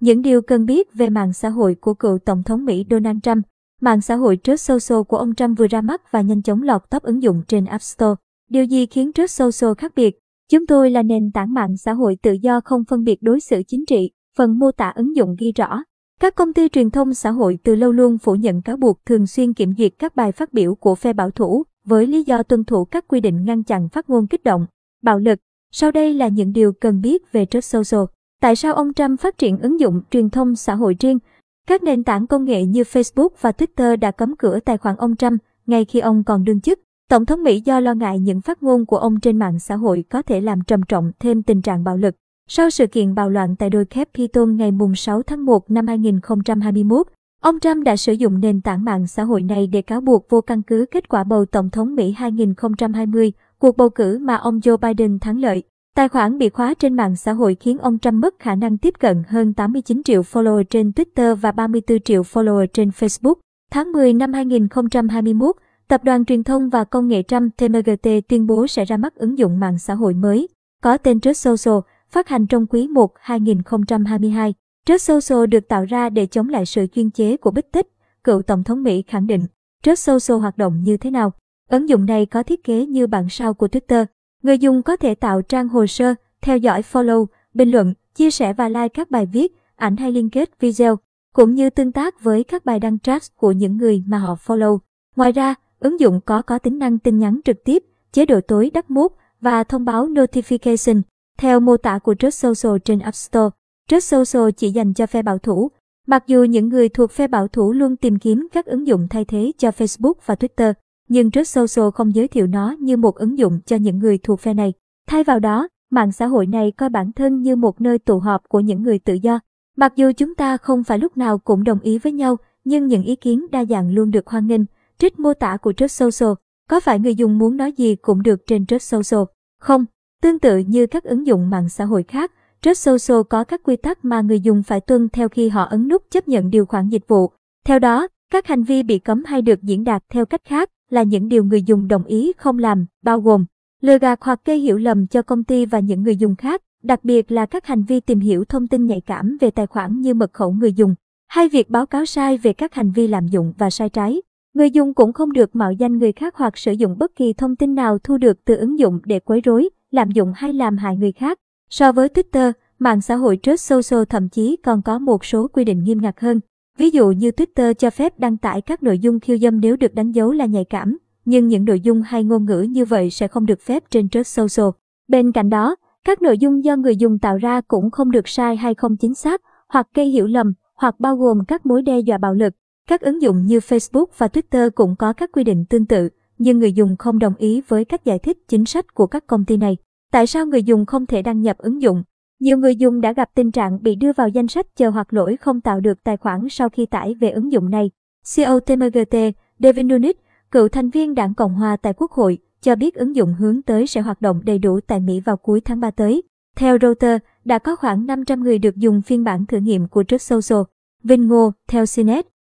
Những điều cần biết về mạng xã hội của cựu Tổng thống Mỹ Donald Trump. Mạng xã hội Truth Social của ông Trump vừa ra mắt và nhanh chóng lọt top ứng dụng trên App Store. Điều gì khiến Truth Social khác biệt? Chúng tôi là nền tảng mạng xã hội tự do không phân biệt đối xử chính trị, phần mô tả ứng dụng ghi rõ. Các công ty truyền thông xã hội từ lâu luôn phủ nhận cáo buộc thường xuyên kiểm duyệt các bài phát biểu của phe bảo thủ với lý do tuân thủ các quy định ngăn chặn phát ngôn kích động, bạo lực. Sau đây là những điều cần biết về Truth Social. Tại sao ông Trump phát triển ứng dụng truyền thông xã hội riêng? Các nền tảng công nghệ như Facebook và Twitter đã cấm cửa tài khoản ông Trump ngay khi ông còn đương chức. Tổng thống Mỹ do lo ngại những phát ngôn của ông trên mạng xã hội có thể làm trầm trọng thêm tình trạng bạo lực. Sau sự kiện bạo loạn tại đồi Capitol ngày 6 tháng 1 năm 2021, ông Trump đã sử dụng nền tảng mạng xã hội này để cáo buộc vô căn cứ kết quả bầu Tổng thống Mỹ 2020, cuộc bầu cử mà ông Joe Biden thắng lợi. Tài khoản bị khóa trên mạng xã hội khiến ông Trump mất khả năng tiếp cận hơn 89 triệu follower trên Twitter và 34 triệu follower trên Facebook. Tháng 10 năm 2021, Tập đoàn Truyền thông và Công nghệ Trump TMGT tuyên bố sẽ ra mắt ứng dụng mạng xã hội mới, có tên Truth Social, phát hành trong quý 1 2022. Truth Social được tạo ra để chống lại sự chuyên chế của Bích Tích, cựu Tổng thống Mỹ khẳng định. Truth Social hoạt động như thế nào? Ứng dụng này có thiết kế như bản sao của Twitter. Người dùng có thể tạo trang hồ sơ, theo dõi follow, bình luận, chia sẻ và like các bài viết, ảnh hay liên kết video, cũng như tương tác với các bài đăng chat của những người mà họ follow. Ngoài ra, ứng dụng có có tính năng tin nhắn trực tiếp, chế độ tối đắt mút và thông báo notification. Theo mô tả của Trust Social trên App Store, Trust Social chỉ dành cho phe bảo thủ. Mặc dù những người thuộc phe bảo thủ luôn tìm kiếm các ứng dụng thay thế cho Facebook và Twitter, nhưng Truth Social không giới thiệu nó như một ứng dụng cho những người thuộc phe này. Thay vào đó, mạng xã hội này coi bản thân như một nơi tụ họp của những người tự do. Mặc dù chúng ta không phải lúc nào cũng đồng ý với nhau, nhưng những ý kiến đa dạng luôn được hoan nghênh. Trích mô tả của Truth Social, có phải người dùng muốn nói gì cũng được trên Truth Social? Không, tương tự như các ứng dụng mạng xã hội khác, Truth Social có các quy tắc mà người dùng phải tuân theo khi họ ấn nút chấp nhận điều khoản dịch vụ. Theo đó, các hành vi bị cấm hay được diễn đạt theo cách khác là những điều người dùng đồng ý không làm, bao gồm lừa gạt hoặc gây hiểu lầm cho công ty và những người dùng khác, đặc biệt là các hành vi tìm hiểu thông tin nhạy cảm về tài khoản như mật khẩu người dùng, hay việc báo cáo sai về các hành vi lạm dụng và sai trái. Người dùng cũng không được mạo danh người khác hoặc sử dụng bất kỳ thông tin nào thu được từ ứng dụng để quấy rối, lạm dụng hay làm hại người khác. So với Twitter, mạng xã hội Truth Social thậm chí còn có một số quy định nghiêm ngặt hơn. Ví dụ như Twitter cho phép đăng tải các nội dung khiêu dâm nếu được đánh dấu là nhạy cảm, nhưng những nội dung hay ngôn ngữ như vậy sẽ không được phép trên Truth Social. Bên cạnh đó, các nội dung do người dùng tạo ra cũng không được sai hay không chính xác, hoặc gây hiểu lầm, hoặc bao gồm các mối đe dọa bạo lực. Các ứng dụng như Facebook và Twitter cũng có các quy định tương tự, nhưng người dùng không đồng ý với cách giải thích chính sách của các công ty này. Tại sao người dùng không thể đăng nhập ứng dụng? Nhiều người dùng đã gặp tình trạng bị đưa vào danh sách chờ hoặc lỗi không tạo được tài khoản sau khi tải về ứng dụng này. CEO TMGT, David Nunes, cựu thành viên đảng Cộng hòa tại Quốc hội, cho biết ứng dụng hướng tới sẽ hoạt động đầy đủ tại Mỹ vào cuối tháng 3 tới. Theo Reuters, đã có khoảng 500 người được dùng phiên bản thử nghiệm của Truth Social. Vinh Ngô, theo CNET,